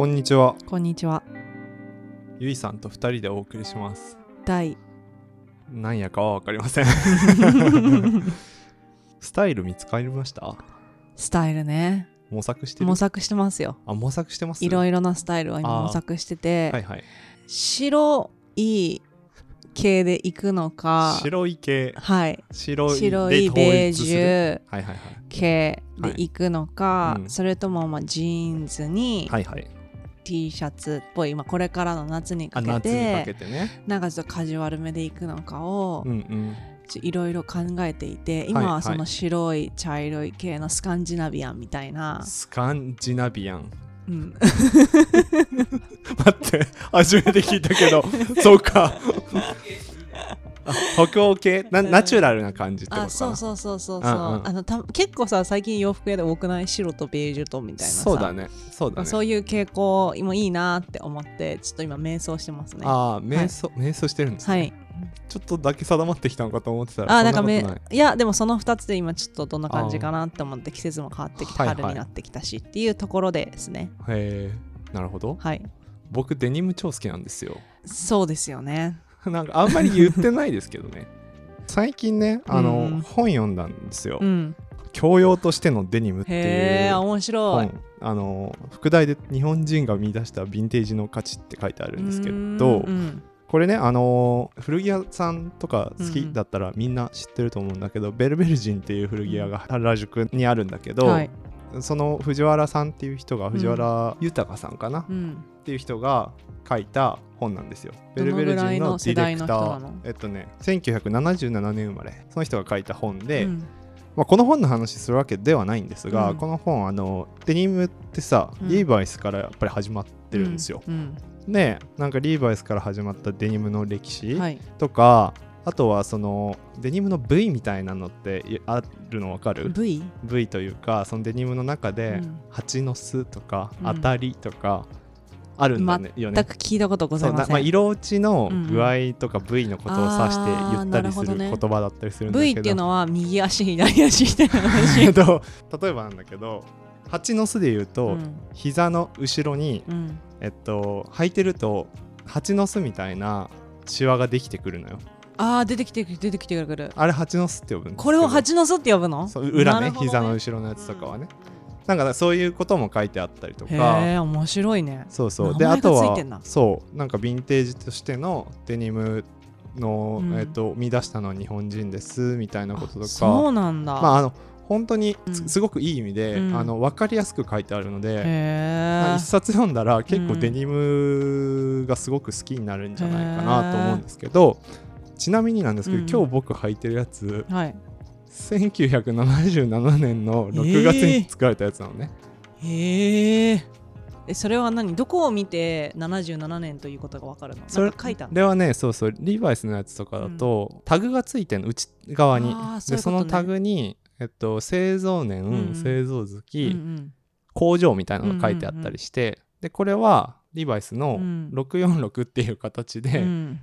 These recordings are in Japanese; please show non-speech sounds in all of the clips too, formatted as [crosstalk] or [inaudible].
こんにちは、こんにちは。ゆいさんと二人でお送りします。第なんやかはわかりません。[laughs] スタイル見つかりました？スタイルね。模索してる？模索してますよ。あ、模索してます？いろいいろなスタイルを今模索してて、はいはい。白い系で行くのか、白い系、はい、白い白でいベージュはいはい系で行くのか、いうんそれともまあジーンズにはい。はいはい。T シャツっぽい、まあ、これからの夏にかあ、けててね。なんかちょっとカジュアルめで行くのかをうんうん。いろいろ考えていて今はいははいその白い茶色い系のスカンジナビアンみたいな、スカンジナビアン。うん、[laughs] 待って、初めて聞いたけど、そうか。あ北欧系なナチュラルな感じってことかそうそうそうそうそう、うんうん。あのた結構さ最近洋服屋で多くない？白とベージュとみたいなさ。そうだね。そうだね。そういう傾向今いいなって思ってちょっと今瞑想してますね。ああ瞑想、瞑想してるんですね、はい。ちょっとだけ定まってきたのかと思ってたらあなんかめい。いやでもその2つで今ちょっとどんな感じかなって思って季節も変わってきてはいはい春になってきたしっていうところでですね。へえなるほど。はい。僕デニム超好きなんですよ。そうですよね [laughs] なんかあんまり言ってないですけどね。最近ねあの、うん。本読んだんですよ、うん。教養としてのデニムっていう面白い。本。あの副題で日本人が見出したヴィンテージの価値って書いてあるんですけどんうんこれねあの古着屋さんとか好きうんうんだったらみんな知ってると思うんだけど、ベルベルジンっていう古着屋が原宿にあるんだけど、はいその藤原さんっていう人が藤原豊さんかな、うん。っていう人が書いた本なんですよ。ベルベルぐらいのディレクター。えっとね、1977年生まれ。その人が書いた本で、うん。まあ、この本の話するわけではないんですが、うん。この本、あの、デニムってさ、うん。リーバイスからやっぱり始まってるんですよ。うん。で、なんかリーバイスから始まったデニムの歴史はい。とか、あとはそのデニムの部位みたいなのっていあるのわかる?部位？というかそのデニムの中でうん。蜂の巣とかうん。当たりとかあるんだね、よね。全く聞いたことございません。まあ、色落ちの具合とか部位のことを指して言ったりする言葉だったりするんだけ V どっていうのは右足左足みたいな [laughs] え話っと例えばなんだけど蜂の巣で言うと、うん。膝の後ろに、うん。えっと、履いてると蜂の巣みたいなシワができてくるのよあー出てきてくる出てきてくる。あれ蜂の巣って呼ぶこれを蜂の巣って呼ぶの？裏ねなるほど膝の後ろのやつとかはね、なんかそういうことも書いてあったりとへかえ面白いね。そうそう。であとはそう。なんかヴィンテージとしてのデニムの、うん。えっと見出したのは日本人ですみたいなこととあそかうなんだ、まああの本当にうん。すすごくいい意味で、うん。あの分かりやすく書いてあるので、へえまあ一冊読んだら結構うん。デニムがすごく好きになるんじゃないかなと思うんですけど、ちなみになんですけど、うん。今日僕履いてるやつはい。1977年の6月に作られたやつなのね、へええそれは何？どこを見て77年ということが分かるの？それ書いたの？ではねそうそうリーバイスのやつとかだと、タグがついてるの内側に。あーそういうことね。でそのタグに、えっと、製造年、うん製造月、うんうん。工場みたいなのが書いてあったりして、でこれはリーバイスのうん。646っていう形で、うん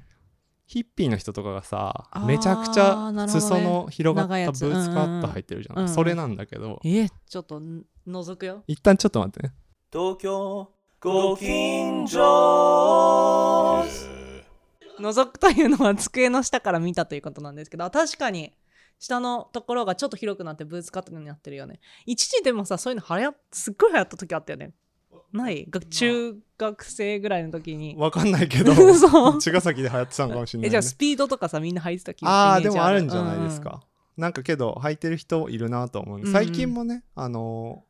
ヒッピーの人とかがさめちゃくちゃ裾の広がったブーツカット履いてるじゃん、うんうん。それなんだけど、えちょっとん覗くよ。一旦ちょっと待ってね。東京ご近所覗くというのは机の下から見たということなんですけど確かに。下のところがちょっと広くなってブーツカットになってるよね。一時でもさそういうの流行っすっごい流行った時あったよねない？が中学生ぐらいの時に。わかんないけど [laughs] そう。茅ヶ崎で流行ってたのかもしれない、ね、えじゃあスピードとかさみんな履いてた気ああでもあるんじゃないですうんか、なんかけど履いてる人いるなと思う、うんうん。最近もねあの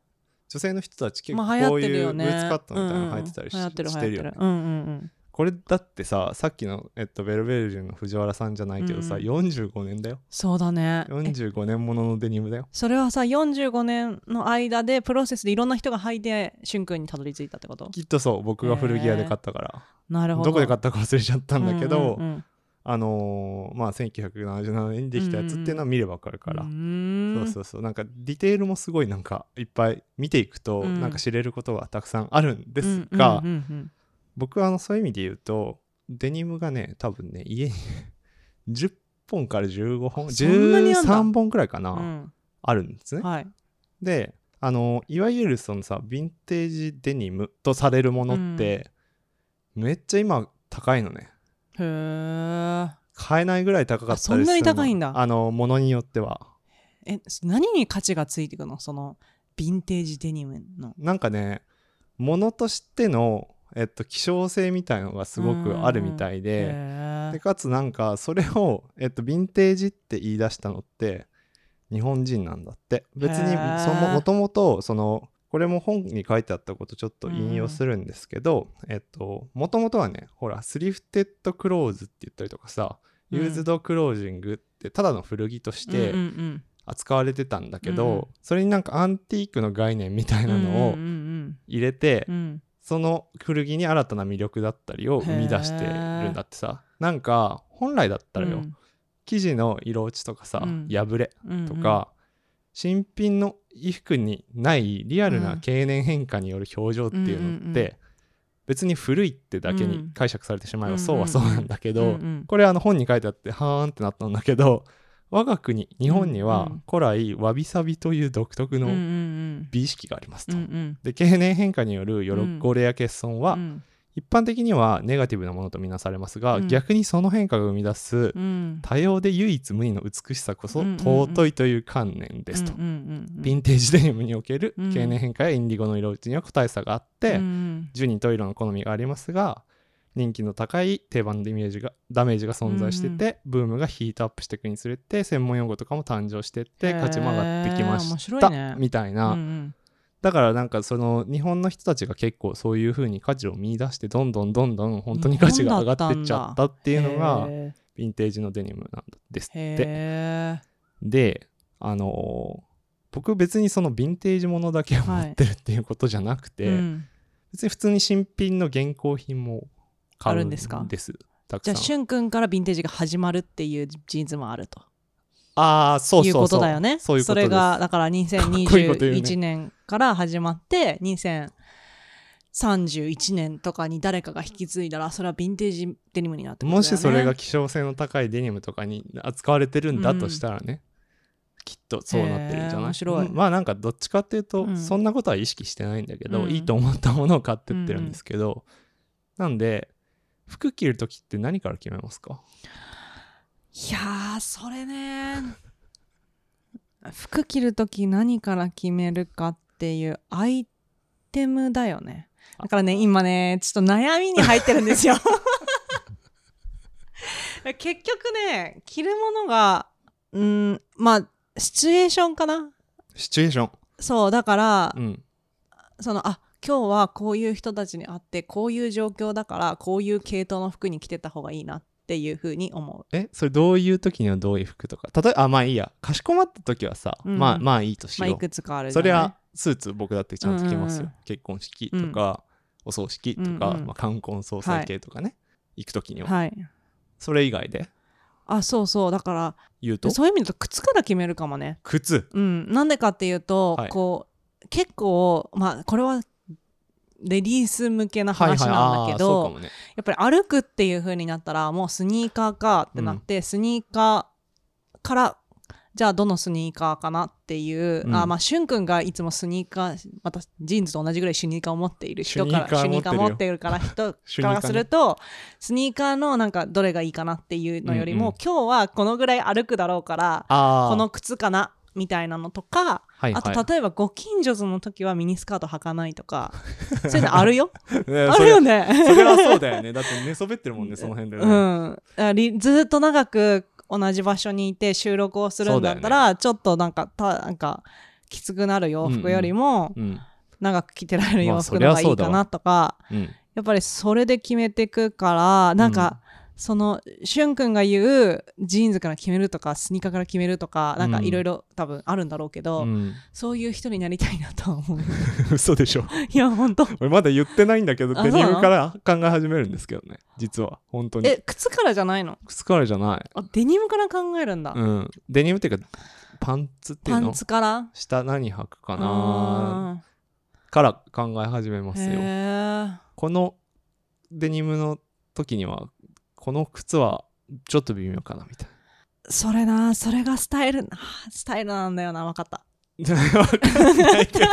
女性の人たち結構こういうブーツカットみたいなの履いてたりし,、てるよね。うんうんうんこれだってささっきの、えっと、ベルベルジュの藤原さんじゃないけどさ、うん45年だよ。そうだね。え45年もののデニムだよ。それはさ45年の間でプロセスでいろんな人が履いてしゅんくんにたどり着いたってこと？きっとそう。僕が古着屋で買ったから、なるほど。どこで買ったか忘れちゃったんだけど、うんうんあのーまあ1977年にできたやつっていうのは見ればわかるから、うんうーん。そうそうそう。なんかディテールもすごいなんかいっぱい見ていくと、うん。なんか知れることがたくさんあるんですが、うんうんうん僕はあのそういう意味で言うとデニムがね多分ね家に [laughs] 10本から15本そんなにあんだ。13本くらいかな、うん。あるんですね。はい。であのいわゆるそのさヴィンテージデニムとされるものって、めっちゃ今高いのね。へえ買えないぐらい高かったりするそんなに高いんだ。あのものによっては。え何に価値がついてくの？そのヴィンテージデニムの。なんかねものとしての、えっと、希少性みたいのがすごくあるみたいで,、へでかつなんかそれを、えっと、ヴィンテージって言い出したのって日本人なんだって。別にそのもともとそのこれも本に書いてあったことちょっと引用するんですけど、えっともともとはねほらスリフテッドクローズって言ったりとかさ、うん。ユーズドクロージングってただの古着としえてうんうん扱われてたんだけど、うんそれになんかアンティークの概念みたいなのをうんうん入れて、うん。うんその古着に新たな魅力だったりを生み出してるんだってさ。なんか本来だったらよ、うん。生地の色落ちとかさ、うん。破れうんとか、新品の衣服にないリアルうなん。経年変化による表情っていうのって、うんうんうん。別に古いってだけにうん。解釈されてしまえばうんそうはそうなんだけど、うんうんこれあの本に書いてあってはーんってなったんだけど我が国日本には古来わびさびという独特の美意識がありますと。で経年変化による汚れや欠損は、うん。一般的にはネガティブなものとみなされますが、うん。逆にその変化が生み出すうん。多様で唯一無二の美しさこそ尊いという観念ですと。ヴィンテージデニムにおけるうん経年変化やインディゴの色打ちには個体差があって、うん樹にと色の好みがありますが人気の高い定番のイメージがダメージが存在してて、ブームがヒートアップしていくにつれて専門用語とかも誕生してって価値も上がってきま面した、ね。みたいな、うんうん。だからなんかその日本の人たちが結構そういう風に価値を見出してどんどんどんどん本当に価値が上がってっちゃったっていうのがへヴィンテージのデニムなんですー。って。へであのー僕別にそのヴィンテージものだけを持ってるっていうことじゃなくて、ーうん。別に普通に新品の現行品もあるんですか？たくさん。じゃあしゅんくんからヴィンテージが始まるっていうジーンズもあると。ああそうそうそう。いうことだよね。そういうことです。れがだからかっこいいこと言うね2021年から始まって2031年とかに誰かが引き継いだらそれはヴィンテージデニムになってくるもしそれが希少性の高いデニムとかに扱われてるんだとしたらね、きっとそうなってるんじゃない？面白い。うん。まあなんかどっちかっていうと、うん。そんなことは意識してないんだけど、うん。いいと思ったものを買ってってるんですけど、なんで服着る時って何から決めますか？いやーそれね。[laughs] 服着るとき何から決めるかっていうアイテムだよね。だからね今ねちょっと悩みに入ってるんですよ。[laughs] 結局ね着るものがうんまあシチュエーションかな。シチュエーション。そうだから、うん。そのあ今日はこういう人たちに会ってこういう状況だからこういう系統の服に着てた方がいいなっていうふうに思う。えそれどういう時にはどういう服とか？例えばあまあいいや。かしこまった時はさ、うん。まあまあいいとしよう、まあいくつかあるそれはスーツ僕だってちゃんと着ますよ、うんうんうん。結婚式とか、お葬式とか、うんうん。まあ、冠婚葬祭系とかね、行く時には、はい。それ以外で？あそうそう。だから言うと？そういう意味だと靴から決めるかもね。靴。うん。なんでかっていうと、はい。こう結構まあこれはレディース向けな話なんだけあーそうど、かもね。やっぱり歩くっていう風になったらもうスニーカーかってなって、スニーカーからじゃあどのスニーカーかなっていう、うん。あまあしゅんくんがいつもスニーカーまたジーンズと同じぐらいスニーカーを持っている人からシュニーカー持ってるよ。持ってるから [laughs] 人からするとスニーカーのなんかどれがいいかなっていうのよりも、うんうん。今日はこのぐらい歩くだろうからこの靴かなみたいなのとか、はいはい。あと例えばご近所図の時はミニスカート履かないとか [laughs] そういうのあるよ。ね [laughs] あるよね。それはそうだよね。だって寝そべってるもんね [laughs] その辺でね、うん。ありずっと長く同じ場所にいて収録をするんだったら、ちょっとなんかたなんかきつくなる洋服よりもうん。長く着てられる洋服の方がいいかなとか、うん。やっぱりそれで決めてくからなんか、そのしゅんくんが言うジーンズから決めるとかスニーカーから決めるとかなんかいろいろ多分あるんだろうけど、うん、そういう人になりたいなとは思う。[laughs] 嘘でしょ。[laughs] いや本当。俺まだ言ってないんだけどあデニムから考え始めるんですけどね。実は本当に。え靴からじゃないの？靴からじゃない。あデニムから考えるんだ、うん。デニムっていうかパンツっていうの？パンツから？下何履くかな？あから考え始めまーすよ。このデニムの時にはこの靴はちょっと微妙かなみたいそれなそれがスタイルあスタイルなんだよな分かった。な [laughs] わかんないけど。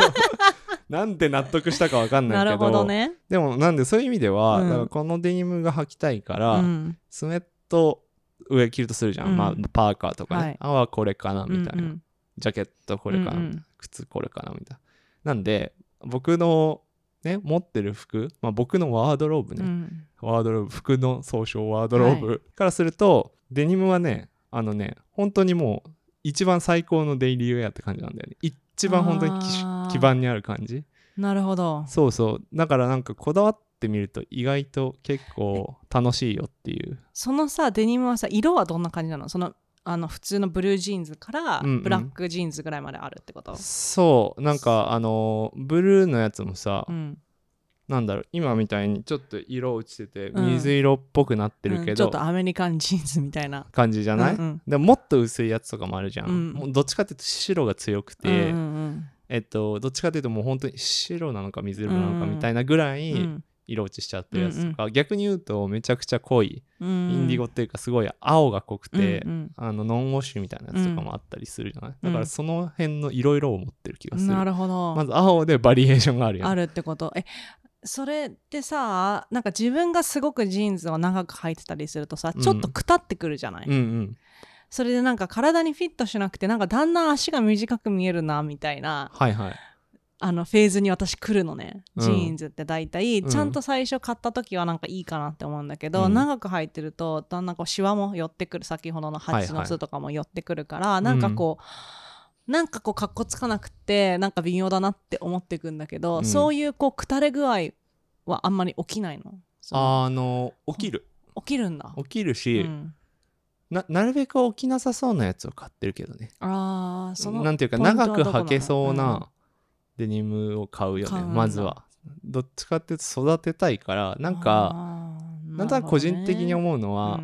なんで納得したかわかんないなるけどほどね。でもなんでそういう意味では、うん。だからこのデニムが履きたいから、うん。スウェット上着るとするじゃん、うん。まあパーカーとかね、はい。あはこれかなみたいな、うんうん。ジャケットこれかな、うんうん。靴これかなみたいな。なんで僕のね持ってる服、まあ、僕のワードローブね、うんワードローブ服の総称ワードローブからすると、デニムはねあのね本当にもう一番最高のデイリーウェアって感じなんだよね。一番本当に基盤にある感じ。なるほど。そうそう。だからなんかこだわってみると意外と結構楽しいよっていう。そのさデニムはさ色はどんな感じなの？そのあの普通のブルージーンズからうんうん。ブラックジーンズぐらいまであるってこと、そう。なんかあのブルーのやつもさ、うんなんだろう今みたいにちょっと色落ちててうん。水色っぽくなってるけど、うんちょっとアメリカンジーンズみたいな。感じじゃない、うんうんでももっと薄いやつとかもあるじゃん、うん。もうどっちかっていうと白が強くて、うんうんえっとどっちかっていうともう本当に白なのか水色なのかみたいなぐらうん。い色落ちしちゃってるやつとか、逆に言うとめちゃくちゃ濃いうんインディゴっていうかすごい青が濃くて、うんうん。あのノンウォッシュみたいなやつとかもあったりするじゃない、うん。だからその辺の色々を持ってる気がする。なるほど、まず青でバリエーションがあるやん。あるってこと。えそれってさなんか自分がすごくジーンズを長く履いてたりするとさうん。ちょっとくたってくるじゃない、うんうん。それでなんか体にフィットしなくてなんかだんだん足が短く見えるなみたいなはいはい。あのフェーズに私来るのね。うん。ジーンズって大体、うん。ちゃんと最初買った時はなんかいいかなって思うんだけど、うん。長く履いてるとだんだんこうシワも寄ってくる。先ほどのはいはい蜂の巣とかも寄ってくるから、なんかこう、なんかこうかっこつかなくてなんか微妙だなって思ってくんだけど、うん。そういうこうくたれ具合はあんまり起きないの？あの起きる。起きるんだ。起きるし、うん。ななるべく起きなさそうなやつを買ってるけどね。あーそのなんていうか長く履けそううんなデニムを買うよね、買うんだ。まずは。どっちかっていうと育てたいからなんかなんとなく個人的に思うのは、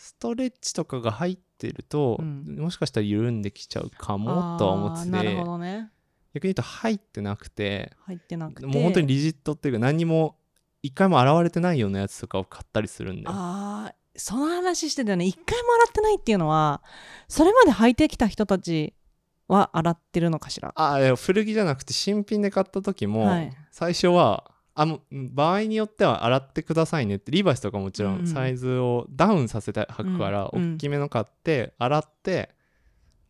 ストレッチとかが入ってると、うん。もしかしたら緩んできちゃうかうんもとは思ってて。ほどね。逆に言うと入ってなくて入ってなくて。もう本当にリジットっていうか何にも一回も現れてないようなやつとかを買ったりするんだよ。あーその話してたよね。一回も洗ってないっていうのはそれまで履いてきた人たちは洗ってるのかしら？あいや古着じゃなくて新品で買った時も、はい。最初はあもう場合によっては洗ってくださいねってリーバイスとかもちろうんサイズをダウンさせて履くから、大きめの買って洗って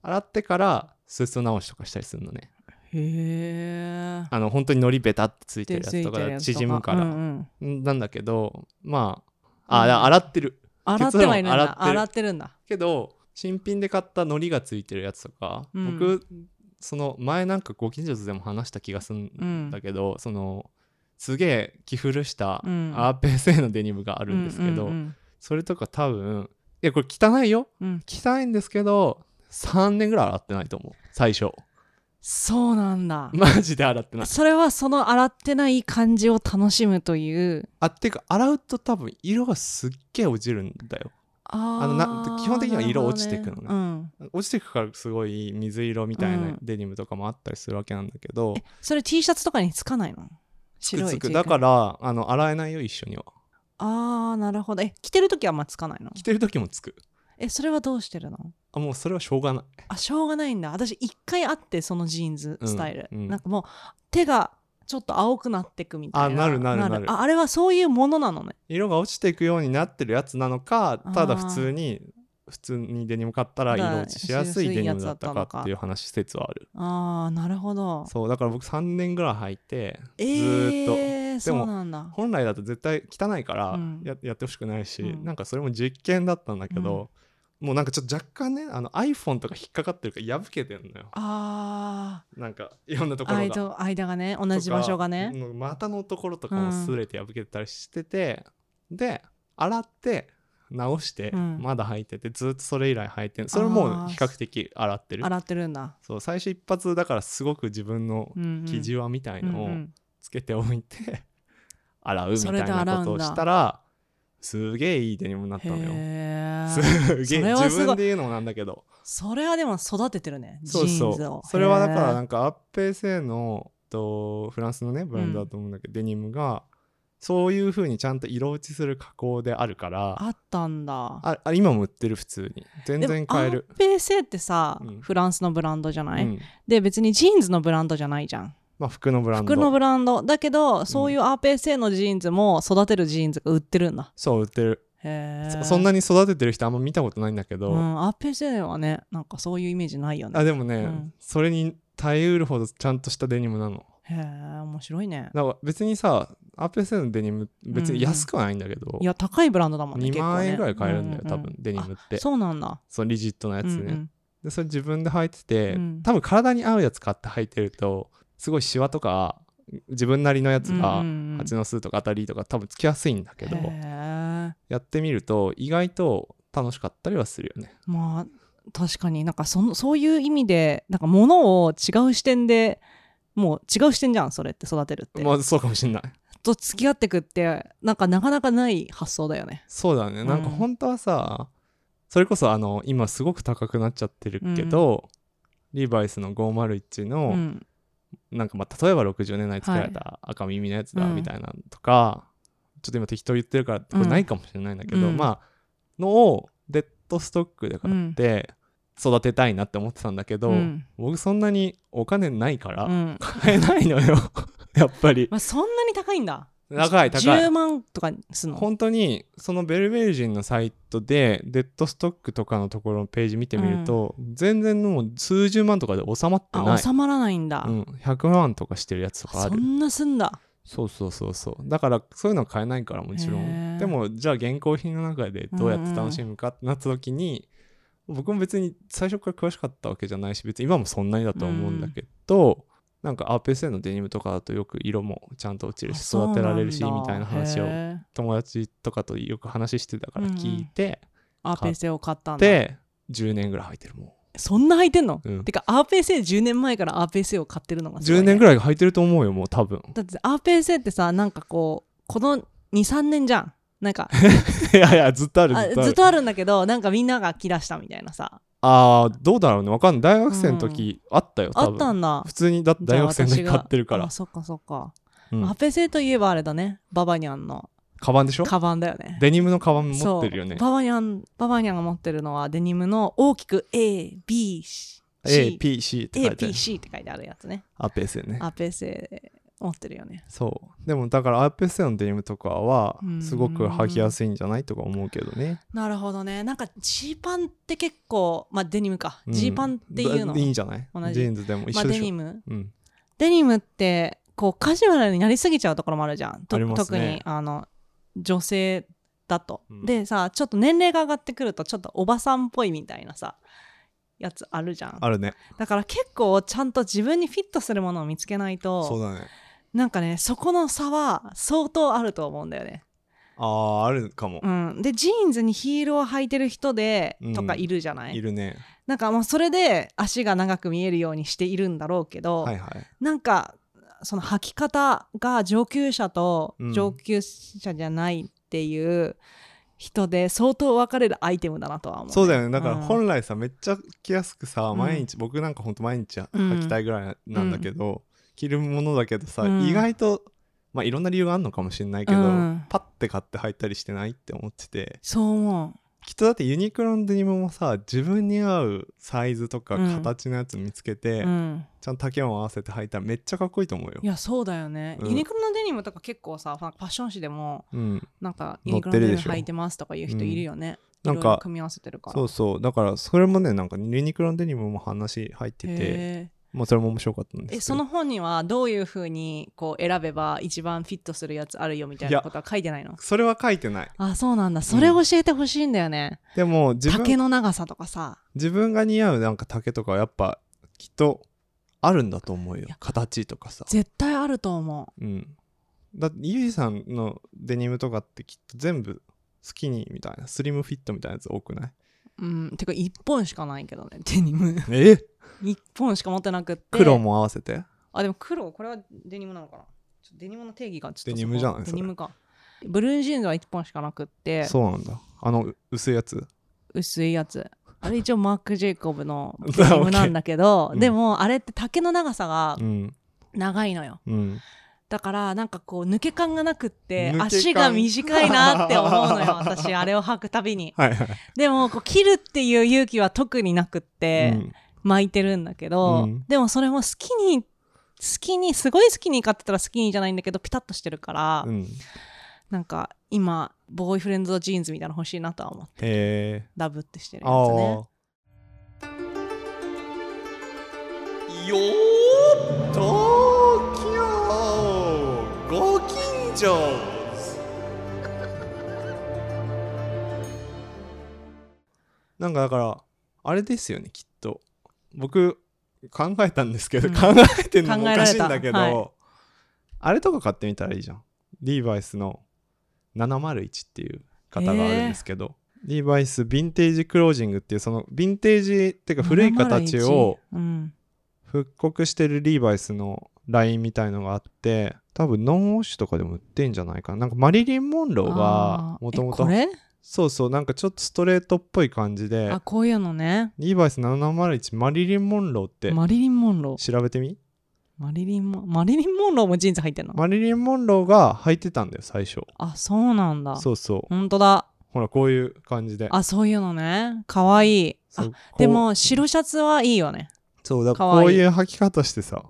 洗ってからスーツ直しとかしたりするのね。へえあの本当にのりベタってついてるやつとか縮むから、うんうん。なんだけどまああ、う洗ってる。洗ってはいるんだ。洗ってる。んだ。けど新品で買ったのりがついてるやつとか、うん。僕その前なんかご近所でも話した気がするんだけど、そのすげえ着古したうん。アーペー製のデニムがあるんですけど、うんうんそれとか多分いやこれ汚いよ。うん。汚いんですけど3年ぐらい洗ってないと思う。最初。そうなんだ。マジで洗ってない。それはその洗ってない感じを楽しむという。あっていうか洗うと多分色がすっげえ落ちるんだよ。あのな基本的には色落ちてくのね。なるほどうん。落ちてくからすごい水色みたいうん。なデニムとかもあったりするわけなんだけど、えそれ T シャツとかにつかないの？つくつく。だからあの洗えないよ一緒には。ああなるほど。え着てる時はあんまつかないの？着てる時もつく。えそれはどうしてるの？あもうそれはしょうがない。あしょうがないんだ。私一回あってそのジーンズスタイル、うん。うんなんかもう手がちょっと青くなってくみたいな。あなるなる。なる。ああれはそういうものなのね。色が落ちていくようになってるやつなのかただ普通に普通にデニム買ったら色落ちしやすいデニムだったかっていう話説はある。ああなるほど。そうだから僕3年ぐらい履いてえずーっと、ー、でも本来だと絶対汚いからうん。や,、やってほしくないし、うん。なんかそれも実験だったんだけど、もうなんかちょっと若干ねあの iPhone とか引っかかってるから破けてんのよ。あなんかいろんなとこあろが。間間がね同じ場所がね。股のところとかも擦れて破けてたりしてて、で洗って直してうん。まだ履いててずっとそれ以来履いてるそれも比較的洗ってる。洗ってるんだ。そう最初一発だからすごく自分の生地輪みたいのをつけておいて、[laughs] 洗うみたいなことをしたらすげえいいデニムになったのよ。すげえ自分で言うのもなんだけど。それはでも育ててるね、そうそう。それはだからなんかアーペーセーのとフランスのねブランドだと思うんだけど、デニムがそういう風にちゃんと色落ちする加工であるからあったんだ。ああ今も売ってる普通に。全然買える。ペーセってさ、うん。フランスのブランドじゃない、うん。で別にジーンズのブランドじゃないじゃん。まあ服のブランド。服のブランド。だけどそういうアーペーセーのジーンズも育てるジーンズが売ってるんだ。そう売ってる。へえそそんなに育ててる人あんま見たことないんだけど、うん、アーペーセはねなんかそういうイメージないよね。あでもね、うん。それに耐えうるほどちゃんとしたデニムなのへえ面白いね。だから別にさアーペーセーのデニム別に安くはないんだけど、いや高いブランドだもんね2万円ぐらい買えるんだよ、多分デニムって。あそうなんだ。そのリジッドなやつね、うんうん。でそれ自分で履いてて、うん。多分体に合うやつ買って履いてるとすごいシワとか自分なりのやつが、うんうんうん。蜂の巣とか当たりとか多分つきやすいんだけどへえやってみると意外と楽しかったりはするよね。まあ確かに。なんかそのそういう意味でなんか物を違う視点でもう違う視点じゃんそれって育てるって、まあそうかもしんない。と付き合ってくってなんかなかなかない発想だよね。そうだね。なんか本当はさ、それこそあの今すごく高くなっちゃってるけど、リーバイスの501うの、ん。なんかまあ例えば60年代に作られた赤耳のやつだうん。みたいなのとか、ちょっと今適当言ってるからこれないかもしれないんだけど、うん。まあのをデッドストックで買って育てたいなって思ってたんだけど、うん。僕そんなにお金ないからうん。買えないのよ。[laughs] やっぱり。まあ、そんなに高いんだ。高い高い。10万とかすんの？本当にそのベルベル人のサイトでデッドストックとかのところのページ見てみると、全然もう数十万とかで収まってない。あ収まらないんだ、うん、100万とかしてるやつとかある。そんなすんだ。そうそうそうそう。だからそういうのは買えないからもちろへんー。でもじゃあ現行品の中でどうやって楽しむかってなった時に、僕も別に最初から詳しかったわけじゃないし別に今もそんなにだとは思うんだけど、なんか RPSA のデニムとかだとよく色もちゃんと落ちるし育てられるしみたいな話を友達とかとよく話してたから聞いて、アーペーセを買ったんだ。で10年ぐらい履いてるもそん。な履いてんの、うんてかアーペーセ10年前からアーペーセを買ってるのがうすごい、10ね、年ぐらい履いてると思うよもう多分。だってアーペーセってさなんかこうこの23年じゃんなんか [laughs] いやいやずっとあるあずっとある。ずっとあるんだけどなんかみんなが着出したみたいなさ。ああどうだろうね。わかんない。大学生の時あったよ多分。あったんだ。普通にだって大学生の時買ってるから。あそっかそっか、うん。ペーセといえばあれだね。ババニャンの。カバンでしょ？カバンだよね。デニムのカバン持ってるよね。ババニャンババニャンが持ってるのはデニムの大きく ABC APC って書いてある。APC って書いてあるやつね。アペセね。アーペーセ持ってるよね。そう。でもだからアペセのデニムとかはうん。すごく履きやすいんじゃないとか思うけどね。なるほどね。なんかジーパンって結構まあデニムか。うん。ジーパンっていうの、だいいんじゃない？同じ。ジーンズでも一まあ緒でしょ？デニム。うん。デニムってこうカジュアルになりすぎちゃうところもあるじゃん。とありますね。特にあの女性だと、うん。でさちょっと年齢が上がってくるとちょっとおばさんっぽいみたいなさやつあるじゃん。あるね。だから結構ちゃんと自分にフィットするものを見つけないとそうだねなんかねそこの差は相当あると思うんだよね、あああるかも。うん、でジーンズにヒールを履いてる人でうん。とかいるじゃない、いるね。なんかもうそれで足が長く見えるようにしているんだろうけど、はいはい。なんかその履き方が上級者とうん。上級者じゃないっていう人で相当分かれるアイテムだなとは思う、そうだよね。だからうん。本来さめっちゃ着やすくさうん。毎日僕なんかほんと毎日うん履きたいぐらいなんだけど着るものだけどさうん。意外とまあいろんな理由があるのかもしれないけどうん。パッて買って履いたりしてないって思ってて。そう思きっとだってユニクロのデニムもさ自分に合うサイズとかうん。形のやつ見つけう、てうん、ちゃんと丈も合わせて履いたらめっちゃかっこいいと思うよ。いやそうだよね、うん。ユニクロのデニムとか結構さファッション誌でもうん。なんか載ユニクロのデニム履いてますとかいう人いるよね、うん。なんか組み合わせてるから。そうそう。だからそれもねなんかユニクロのデニムも話入っててへまあそれも面白かったんですけど。えその本にはどういうふうにこう選べば一番フィットするやつあるよみたいなことは書いてないの？それは書いてない。あそうなんだ。それ教えてほしいんだよね、でも自丈分の長さとかさ。自分が似合うなんか丈とかはやっぱきっとあるんだと思うよ。や形とかさ。絶対あると思う。ん。だってゆいさんのデニムとかってきっと全部スキニーみたいなスリムフィットみたいなやつ多くない？ううんてか1本しかないけどね [laughs] デニム。え？1本しか持ってなくって。黒も合わせて？あでも黒これはデニムなのかな？ちょデニムの定義がちょっとデニムじゃないデニムか。ブルージーンズは1本しかなくって。そうなんだ。あの薄いやつ？薄いやつ。あれ一応マーク・ジェイコブの [laughs] デニムなんだけど、うん。でもあれって丈の長さがうん。長いのよ。うんだからなんかこう抜け感がなくって足が短いなって思うのよ [laughs] 私あれを履くたびに。はいはい、でもこう切るっていう勇気は特になくって、うん。巻いてるんだけど、うん。でもそれもスキニースキニーすごいスキニーかって言ったらスキニーじゃないんだけどピタッとしてるから、うん、へなんか今ボーイフレンドジーンズみたいなの欲しいなとは思ってえ。ダブってしてるやあつね。あよーなんかだからあれですよねきっと。僕考えたんですけど、うん。考えてんのもおかしいんだけど、考えられた。はあれとか買ってみたらいいじゃん。リーバイスの701っていう型があるんですけど、リーバイスヴィンテージクロージングっていうそのヴィンテージっていうか古い形を701うん。復刻してるリーバイスのラインみたいのがあって多分ノンウォッシュとかでも売ってんじゃないかな。なんかマリリン・モンローがもともとそうそうなんかちょっとストレートっぽい感じで。あこういうのね。リーバイス701マリリン・モンローって。マリリン・モンロー。調べてみ？マリリンモマリリン・モンローもジーンズ入ってんの、マリリン・モンローが履いてたんだよ最初。あそうなんだ。そうそう。ほんとだ。ほらこういう感じで。あそういうのね。かわいい。あでも白シャツはいいよね。そうだかからこういう履き方してさ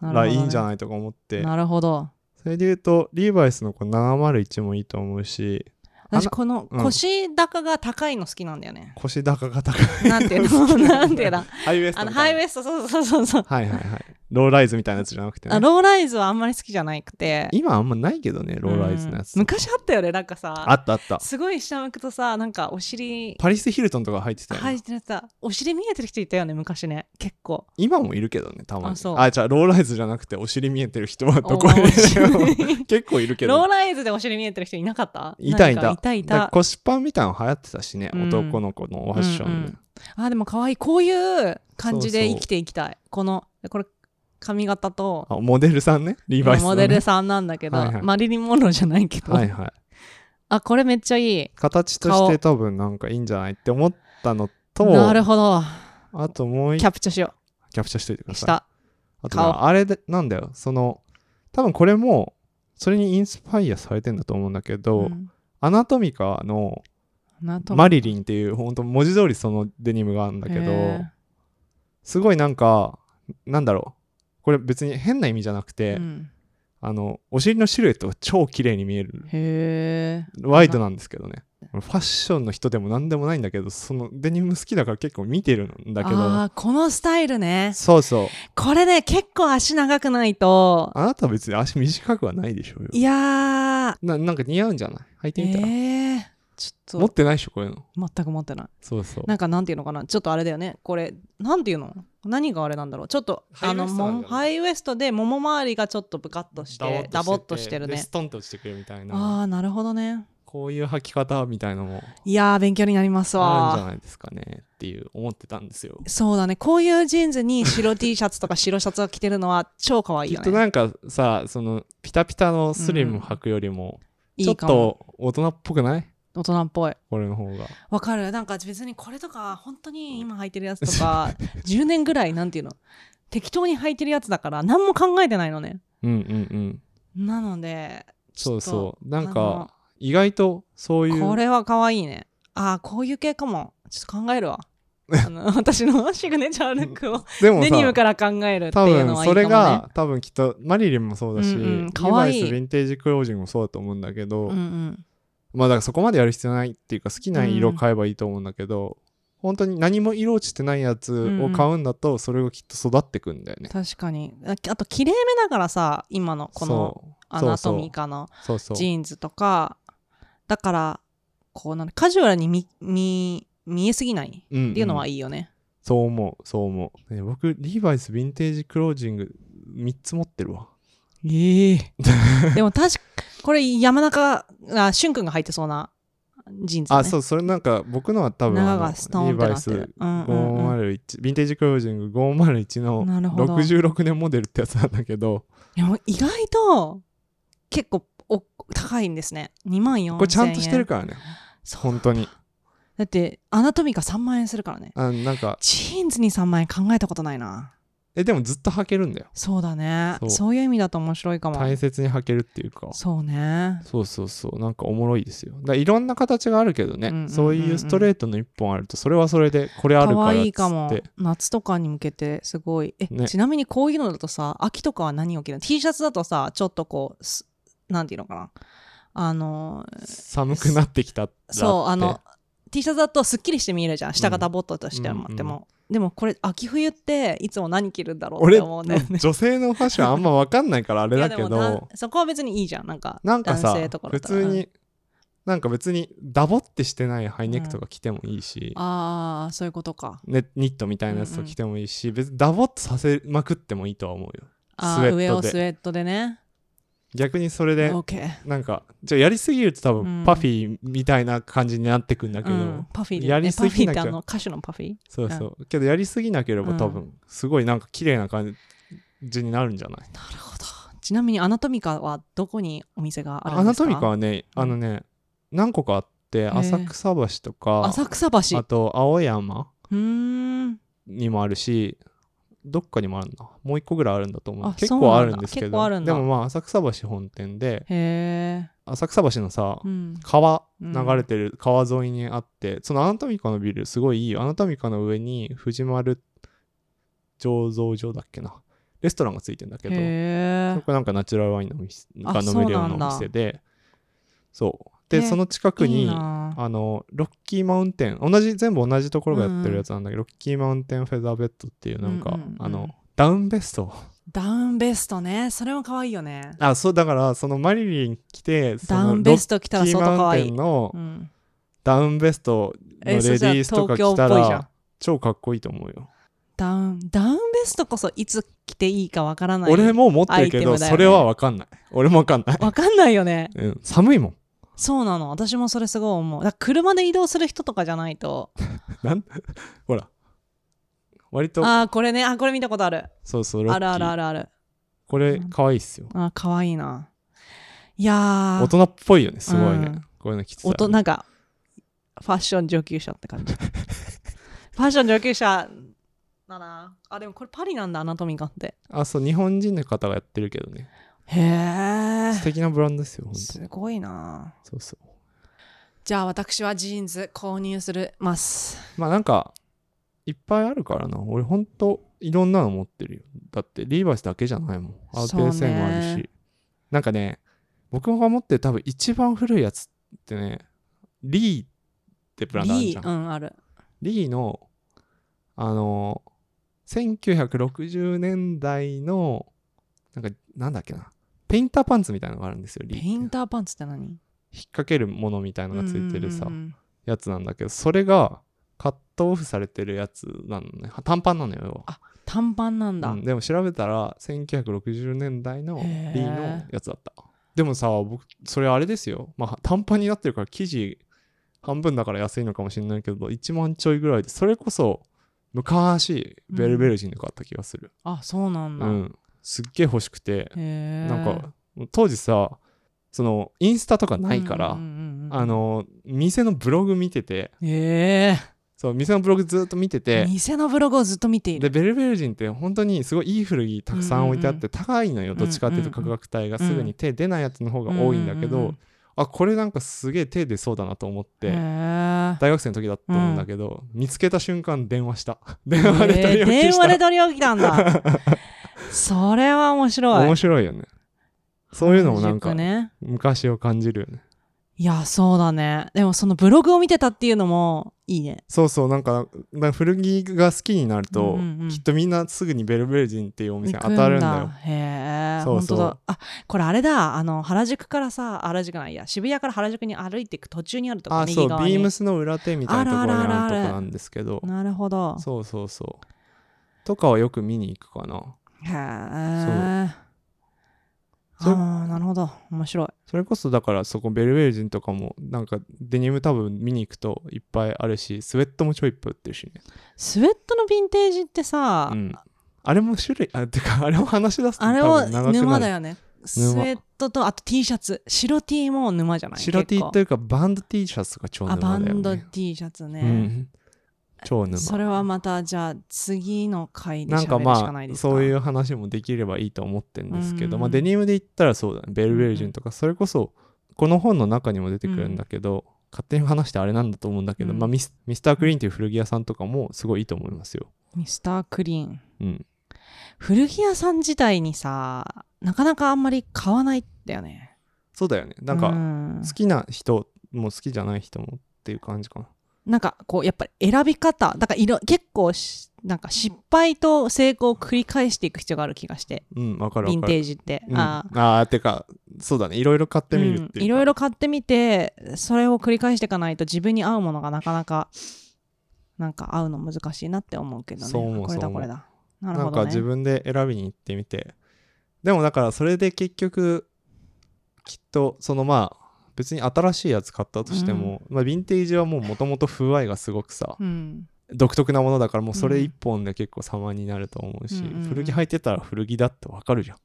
らいいんじゃないとか思って。なるほど。それで言うとリーバイスのこの701もいいと思うし。私このうん。腰高が高いの好きなんだよね、腰高が高い。なんていうの？[laughs] なんていう [laughs] の？ハイウエストあのハイウエストそうそうそうそう。はいはいはいローライズみたいなやつじゃなくてね。あローライズはあんまり好きじゃなくて。今あんまないけどねローライズのやつ。うん昔あったよねなんかさ。あったあった。すごい下向くとさなんかお尻。パリス・ヒルトンとか入ってたよね、入ってるさお尻見えてる人いたよね昔ね。結構。今もいるけどねたまに。あそう。あじゃあローライズじゃなくてお尻見えてる人はどこにお面白い結構いるけど。ローライズでお尻見えてる人いなかった？いたいた。いたいた。腰パンみたいなの流行ってたしね、うん。男の子のファッションで、うんうんあでも可愛い。こういう感じで生きていきたい。このこれ髪型とあモデルさんね？リーバイスの、ね、モデルさんなんだけど、はいはい。マリリン・モンローじゃないけど、はいはい。あこれめっちゃいい。形として多分なんかいいんじゃないって思ったのとなるほど。あともう一キャプチャしよキャプチャしといてくうしださい。た。あとあれでなんだよ。その多分これもそれにインスパイアされてんだと思うんだけど、うん。アナトミカのマリリンっていう本当文字通りそのデニムがあるんだけどへすごいなんかなんだろうこれ別に変な意味じゃなくーて、うん。あのお尻のシルエットが超綺麗に見える。へえワイドなんですけどね。ファッションの人でも何でもないんだけどそのデニム好きだから結構見てるんだけど。このスタイルね。そうそう。これね結構足長くないと。あなたは別に足短くはないでしょうよ。いやななんか似合うんじゃない？履いーてみたら、えー、ちょっ持ってないでしょこういうの。と全く持ってない。そうそう。なんかなんていうのかな。ちょっとあれだよね。これなんていうの？何があれなんだろう？ちょっとあのもハイウエストでもも周りがちょっとブカッとしてダボっとしてるね。でストンと落ちてくるみたいあな。あなるほどね。こういう履き方みたいのも。いやー勉強になりますわ。あるんじゃないですかねっていう思ってたんですよ。そうだね。こういうジーンズに白 T シャツとか白シャツを着てるのは超可愛いきっよねとなんかさそのピタピタのスリム履くよりも、ちょっと大人っぽくない？大人っぽい。これの方が。わかる。なんか別にこれとか本当に今履いてるやつとか [laughs] 10年ぐらいなんていうの？適当に履いてるやつだから何も考えてないのね。うんうんうん。なのでそうそう。なんか意外とそういう。これは可愛いね。ああこういう系かも。ちょっと考えるわ。[laughs] あの私の [laughs] シグネチャールックをでもデニムさから考えるって多いうのはいいかもね。分それが多分きっとマリリンもそうだし、うんうん。リバイスヴィンテージクロージングもそうだと思うんだけど、うんうんまあだからそこまでやる必要ないっていうか好きな色買えばいいと思うんだけど、本当に何も色落ちてないやつを買うんだと、それがきっと育ってくんだよね。確かに。ああときれいめだからさ今のこのアナトミカのジーンズとか。だからこうなんカジュアルに見見見えすぎない？うんうん。っていうのはいいよね、そう思う。そう思う、ね僕リーバイスヴィンテージクロージング3つ持ってるわええ。[laughs] でも確かこれ山中あしゅんくんが入ってそうなジーンズだね。あそうそれなんか僕のは多分長がストーンってリーバイスなってるうんうん。うん501ヴィンテージクロージング501のなるほど。66年モデルってやつなんだけど。でも意外と結構お高いんですね。2万4000円。これちゃんとしてるからね。本当に。だってアナトミカ3万円するからね。あなんか。ジーンズに3万円考えたことないなえでもずっと履けるんだよ。そうだね。そそうういう意味だと面白いかも。大切に履けるっていうか。そうね。そうそうそう。なんかおもろいですよ。だいろんな形があるけどね、うんうんうんうん。そういうストレートの一本あるとそれはそれでこれあるからっつって。いいかも。夏とかに向けてすごい。え、ね。ちなみにこういうのだとさ秋とかは何を着るの？T シャツだとさちょっとこうすなんていうのかな？あの寒くなってきたそうあの T シャツだとすっきりして見えるじゃん。下がダボっととしても、うんでもでもこれ秋冬っていつも何着るんだろうっ俺て思うんだよね。女性のファッションあんま分かんないからあれだけど。そこは別にいいじゃん。なんかなんかさ普通になんか別にダボってしてないハイネックとか着てもいいし、ああそういうことか。ね、ニットみたいなやつとか着てもいいし、別にダボっとさせまくってもいいとは思うよ。あスウェットで。ー上をスウェットでね逆にそれでなんかじゃあやりすぎると多うん。分パフィーみたいな感じになってくんだけど、うん、パフィーで、やりね、すぎなきゃ歌手のパフィー？そうそう、けどやりすぎなければ多う分すごいなんか綺麗な感じになるんじゃない、なるほど。ちなみにアナトミカはどこにお店があるアナんですか？トミカはねあのね何個かあってー。浅草橋とか浅草橋。あと青山にもあるしどっかにもあるな。もう一個ぐらいあるんだと思う。あ結構あるんですけど。でもまあ浅草橋本店で浅草橋のさうん。川うん流れてる川沿いにあって、そのアナトミカのビルすごいいいよ。アナトミカの上に藤丸醸造所だっけな。レストランがついてんだけど。そこなんかナチュラルワインのが飲めるようなお店で。そうでねその近くにあのロッキーマウンテン同じ全部同じところがやってるやつなんだけど、ロッキーマウンテンフェザーベッドっていうなんか、うんうんうん。あのダウンベスト。ダウンベストね。それも可愛いよね。あそうだからそのマリリン着てそダウンベスト着たら相当可愛い。のうん。ダウンベストのレディースとか着たら超かっこいいと思うよ。ダウンダウンベストこそいつ着ていいかわからない俺も持ってるけど、ね。それは分かんない。俺も分かんない、わかんないよね。うん、寒いもんそうなの。私もそれすごい思う。だ車で移動する人とかじゃないと。[laughs] なん？[laughs] ほら。割と。ああこれね。あこれ見たことある。そうそうあるあるあるある。これ可愛いっすよ。あーかわいいな。いやー。大人っぽいよねすごいね、うん。こういうの着てたら。音なんかファッション上級者って感じ。[laughs] ファッション上級者だなあでもこれパリなんだアナトミカって。あそう日本人の方がやってるけどねへえ素敵なブランドですよすごいな。そうそう。じゃあ私はジーンズ購入するます。まあなんかいっぱいあるからな。俺ほんといろんなの持ってるよ。だってリーバイスだけじゃないもん。アーペーセーもあるそうね。しなんかね僕が持ってる多分一番古いやつってねリーってブランドあるリじゃん。ーうんある。リーのあの1960年代のなんかなんだっけなペインターパンツみたいなのがあるんですよペインターパンツって何？引っ掛けるものみたいのがついてるさ、うんうんうんやつなんだけどそれがカットオフされてるやつなのね。短パンなのよ要は。短パンなんだ、うんでも調べたら1960年代のリへー。ーのやつだった。でもさ僕それあれですよ。まあ短パンになってるから生地半分だから安いのかもしれないけど1万ちょいぐらいでそれこそ昔ベルベル人で買った気がする。あそうなんだ、うん、すっげえ欲しくてなんか当時さそのインスタとかないから、うんうんうんうんあの店のブログ見ててそう店のブログずっと見てて店のブログをずっと見ている。でベルベル人って本当にすごいいい古着たくさん置いてあってうん高いのよどっちかっていうと価格帯がすぐに。手出ないやつの方が多いんだけどうんうんうん。あこれなんかすげえ手出そうだなと思っへてえ大学生の時だったんだけど見つけた瞬間電話した。[laughs] 電話で取りえー置きした。電話で取り置きたんだ [laughs] それは面白い。面白いよね。そういうのもなんかね。昔を感じるよね。いやそうだね。でもそのブログを見てたっていうのもいいね。そうそうなんか古着が好きになると、うんうんうん。きっとみんなすぐにベルベルジンっていうお店当たるんだよ。へえ。そうそう。あこれあれだ。あの原宿からさ原宿ないや。渋谷から原宿に歩いていく途中にあるとこあそう。ビームスの裏手みたいなところにあるとこなんですけど。なるほど。そうそうそう。とかはよく見に行くかなへえああなるほど。面白い。それこそだからそこベルベルジンとかもなんかデニム多分見に行くといっぱいあるしスウェットもちょいっぱい売ってるしね。スウェットのヴィンテージってさ、うん。あれも種類あてかあれも話し出すとあれも多分長くなる。沼だよね。スウェットとあと T シャツ。白 T も沼じゃない？白 T というかバンド T シャツが超あバ沼だよね。ンド T シャツね、うん超沼。それはまたじゃあ次の回でしかまあないですか？そういう話もできればいいと思ってるんですけど、うん。まあ、デニムで言ったらそうだね。ベルベルジンとかそれこそこの本の中にも出てくるんだけど、勝手に話してあれなんだと思うんだけど、うん。まあ、ミスミスタークリーンっていう古着屋さんとかもすごいいいと思いますよ。ミスタークリーン。うん、古着屋さん自体にさなかなかあんまり買わないんだよね。そうだよね。なんうかん。好きな人も好きじゃない人もっていう感じかな。なんかこうやっぱり選び方だからいろ結構しなんか失敗と成功を繰り返していく必要がある気がして。うんわかるヴィン。テージって、うん、ああてかそうだね。いろいろ買ってみるっていうか、うん。いろいろ買ってみてそれを繰り返していかないと自分に合うものがなかなかなんか合うの難しいなって思うけどね。そう思うこれだこれだ。なるなんかほどね自分で選びに行ってみて。でもだからそれで結局きっとそのまあ別に新しいやつ買ったとしても、まあヴィンテージはもうもともと風合いがすごくさ、うん。独特なものだからもうそれうん一本で結構様になると思うし、うんうん。うん古着履いてたら古着だってわかるじゃん。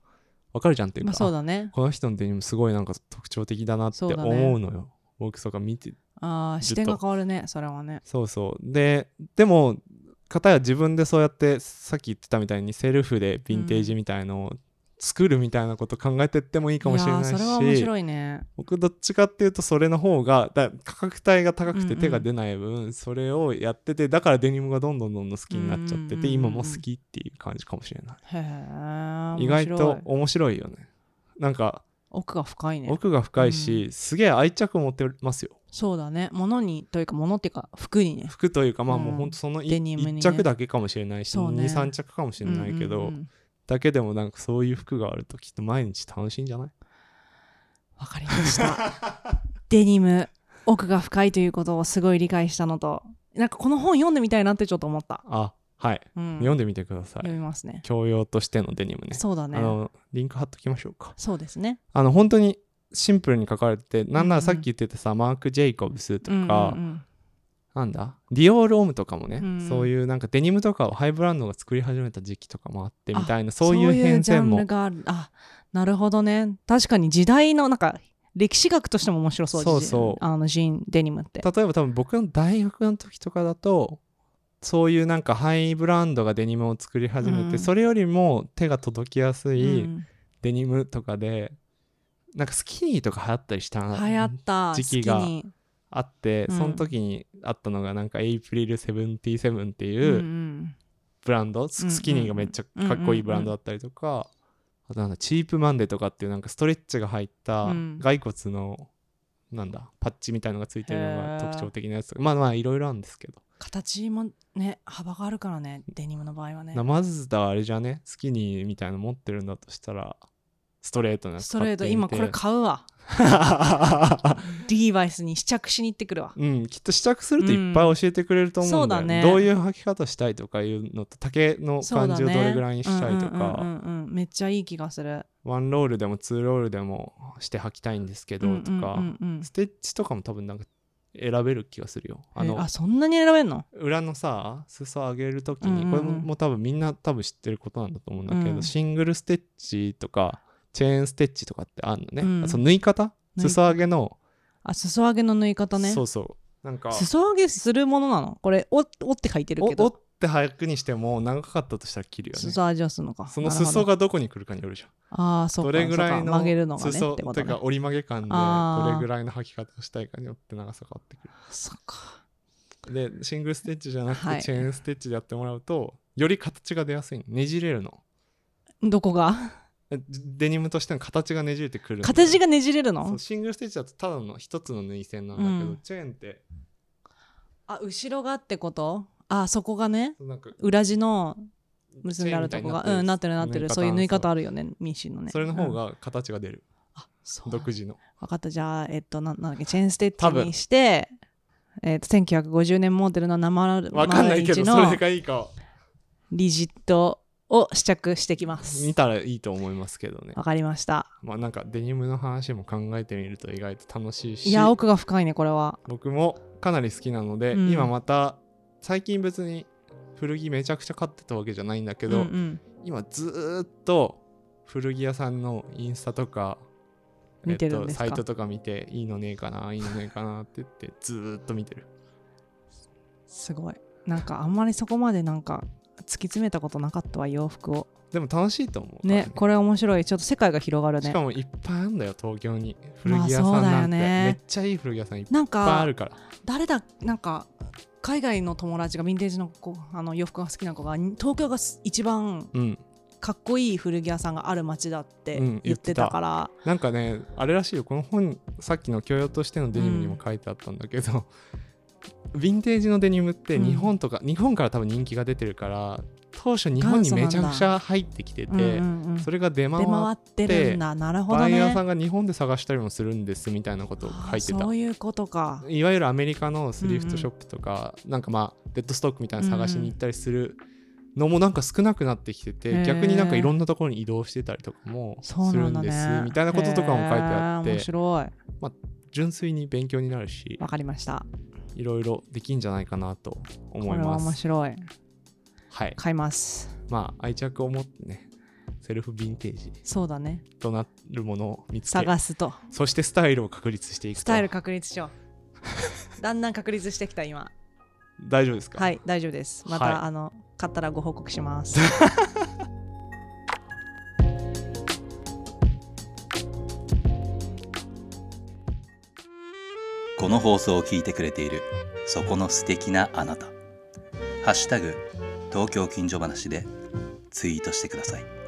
わかるじゃんっていうまか、あそうだね。この人のデニムすごいなんか特徴的だなって思うのよ。僕とか見てああ視点が変わるねそれはね。そうそう。ででも片や自分でそうやってさっき言ってたみたいにセルフでヴィンテージみたいのを作るみたいなこと考えてってもいいかもしれないし。やーそれは面白いね。僕どっちかっていうとそれの方がだ価格帯が高くうんうんて手が出ない分、それをやっててだからデニムがどんどんどんどん好きになっちゃってて、うんうんうん。うん今も好きっていう感じかもしれない、意外と面白い。よね。なんか奥が深いね。奥が深いし、すげえ愛着持ってますよ。そうだね。物にというか物っていうか服にね。服というかまあうん。もうほんとそのデニムにね。1着だけかもしれないし、そうね。23着かもしれないけど、うんうんうんだけでもなんかそういう服があるときっと毎日楽しいんじゃない？わかりました。[laughs] デニム奥が深いということをすごい理解したのとなんかこの本読んでみたいなってちょっと思った、あはい、うん、読んでみてください。読みますね。教養としてのデニムね。そうだね。あのリンク貼っときましょうか。そうですね。あの本当にシンプルに書かれててなんなうんうん。らさっき言ってたさ、マーク・ジェイコブスとか、うんうんうんなんだ？ディオール・オムとかもね、うん。そういうなんかデニムとかをハイブランドが作り始めた時期とかもあってみたいなあそういう変遷も。あなるほどね。確かに時代のなんか歴史学としても面白そうそうそう。あのジーンデニムって。例えば多分僕の大学の時とかだとそういうなんかハイブランドがデニムを作り始めて、うん。それよりも手が届きやすういん。デニムとかで、なんかスキニーとか流行ったりした流行った。時期が好きにあって、うん。その時にあったのがなんかエイプリル77っていうんううん。ブランド、ススキニーがめっちゃかっこいいブランドだったりとか、あとなんだチープマンデーとかっていうなんかストレッチが入ったうん。骸骨のなんだパッチみたいのがついてるのへがー特徴的なやつ。まあまあいろいろあるんですけど、形もね幅があるからねデニムの場合はね。なまずだあれじゃね？スキニーみたいなの持ってるんだとしたらストレートなやつストレート今これ買うわ [laughs] リーバイスに試着しに行ってくるわ。うん、きっと試着するといっぱい教えてくれると思うんだよ、うどういう履き方したいとかいうのと丈の感じをどれぐらいにしたいとか、めっちゃいい気がする。ワンロールでもツーロールでもして履きたいんですけどとか、ステッチとかも多分なんか選べる気がするよ。あへのあそんなに選べんの？裏のさ裾上げる時に、うんうんうん。これももう多分みんな多分知ってることなんだと思うんだけど、うん。シングルステッチとかチェーンステッチとかってあるのね、うん。あその縫い方？裾上げの、あ裾上げの縫い方ね。そうそう。なんか。裾上げするものなの？これ折折って書いてるおけど。折って履くにしても長かったとしたら切るよね。裾上げをするのか。そのなるほど。裾がどこに来るかによるじゃん。ああそうか。どれぐらいのそうか。曲げるのがねっ裾てことね。てか折り曲げ感であー。どれぐらいの履き方をしたいかによって長さ変わってくそっか。るでシングルステッチじゃなくはい。てチェーンステッチでやってもらうとより形が出やすい。のねじれるの。どこが？デニムとしての形がねじれてくる形がねじれるそのうシングルステッチだとただの一つの縫い線なんだけど、うん。チェーンって。あ後ろがってこと？あそこがね裏地の結んであるとこが。うんなってるなってる。そういう縫い方あるよねミシンのね。それの方うん。が形が出る、あそう。独自の。分かった。じゃあえっとななんだっけ？チェーンステッチにしてえっと1950年モデルの生わかんないけどのそれがいいかリジットを試着してきます。見たらいいと思いますけどね。わかりました。まあなんかデニムの話も考えてみると意外と楽しいし。いや奥が深いねこれは。僕もかなり好きなので、うん。今また最近別に古着めちゃくちゃ買ってたわけじゃないんだけど、うんうん。今ずーっと古着屋さんのインスタとか見てるんですか？サイトとか見ていいのねえかないいのねえかなって言ってずーっと見てる。すごい。なんかあんまりそこまでなんか突き詰めたことなかったわ洋服を。でも楽しいと思うねこれ面白い。ちょっと世界が広がるね。しかもいっぱいあるんだよ東京に。古着屋さんなんて、よね。めっちゃいい古着屋さんいっぱいあかるから。誰だなんか海外の友達がヴィンテージの子あの洋服が好きな子が東京が一番うん。かっこいい古着屋さんがある街だってうん言ってたから、なんかねあれらしいよ。この本さっきの教養としてのデニムにも書いてあったんだけど、ヴィンテージのデニムって日本とか、日本から多分人気が出てるから当初日本にめちゃくちゃ入ってきてて、うんうんうん。それが出回っってなるほどバイヤーさねんが日本で探したりもするんですみたいなことを書いてあた。そういうことか。いわゆるアメリカのスリフトショップとか、なんかまあデッドストックみたいなの探しに行ったりするのもなんか少なくなってきてて、逆になんかいろんなところに移動してたりとかもするんですねみたいなこととかも書いてあっへー面て白い。純粋に勉強になるし。わかりましたいろいろできんじゃないかなと思これはいます面白い。はい買います。まあ愛着を持ってねセルフヴィンテージそうだねとなるものを見つけ探すと。そしてスタイルを確立していくと。スタイル確立しよう。[laughs] だんだん確立してきた今。大丈夫ですか？はい大丈夫です。また、はい。あの買ったらご報告します [laughs] この放送を聞いてくれているそこの素敵なあなた「ハッシュタグ東京近所話」でツイートしてください。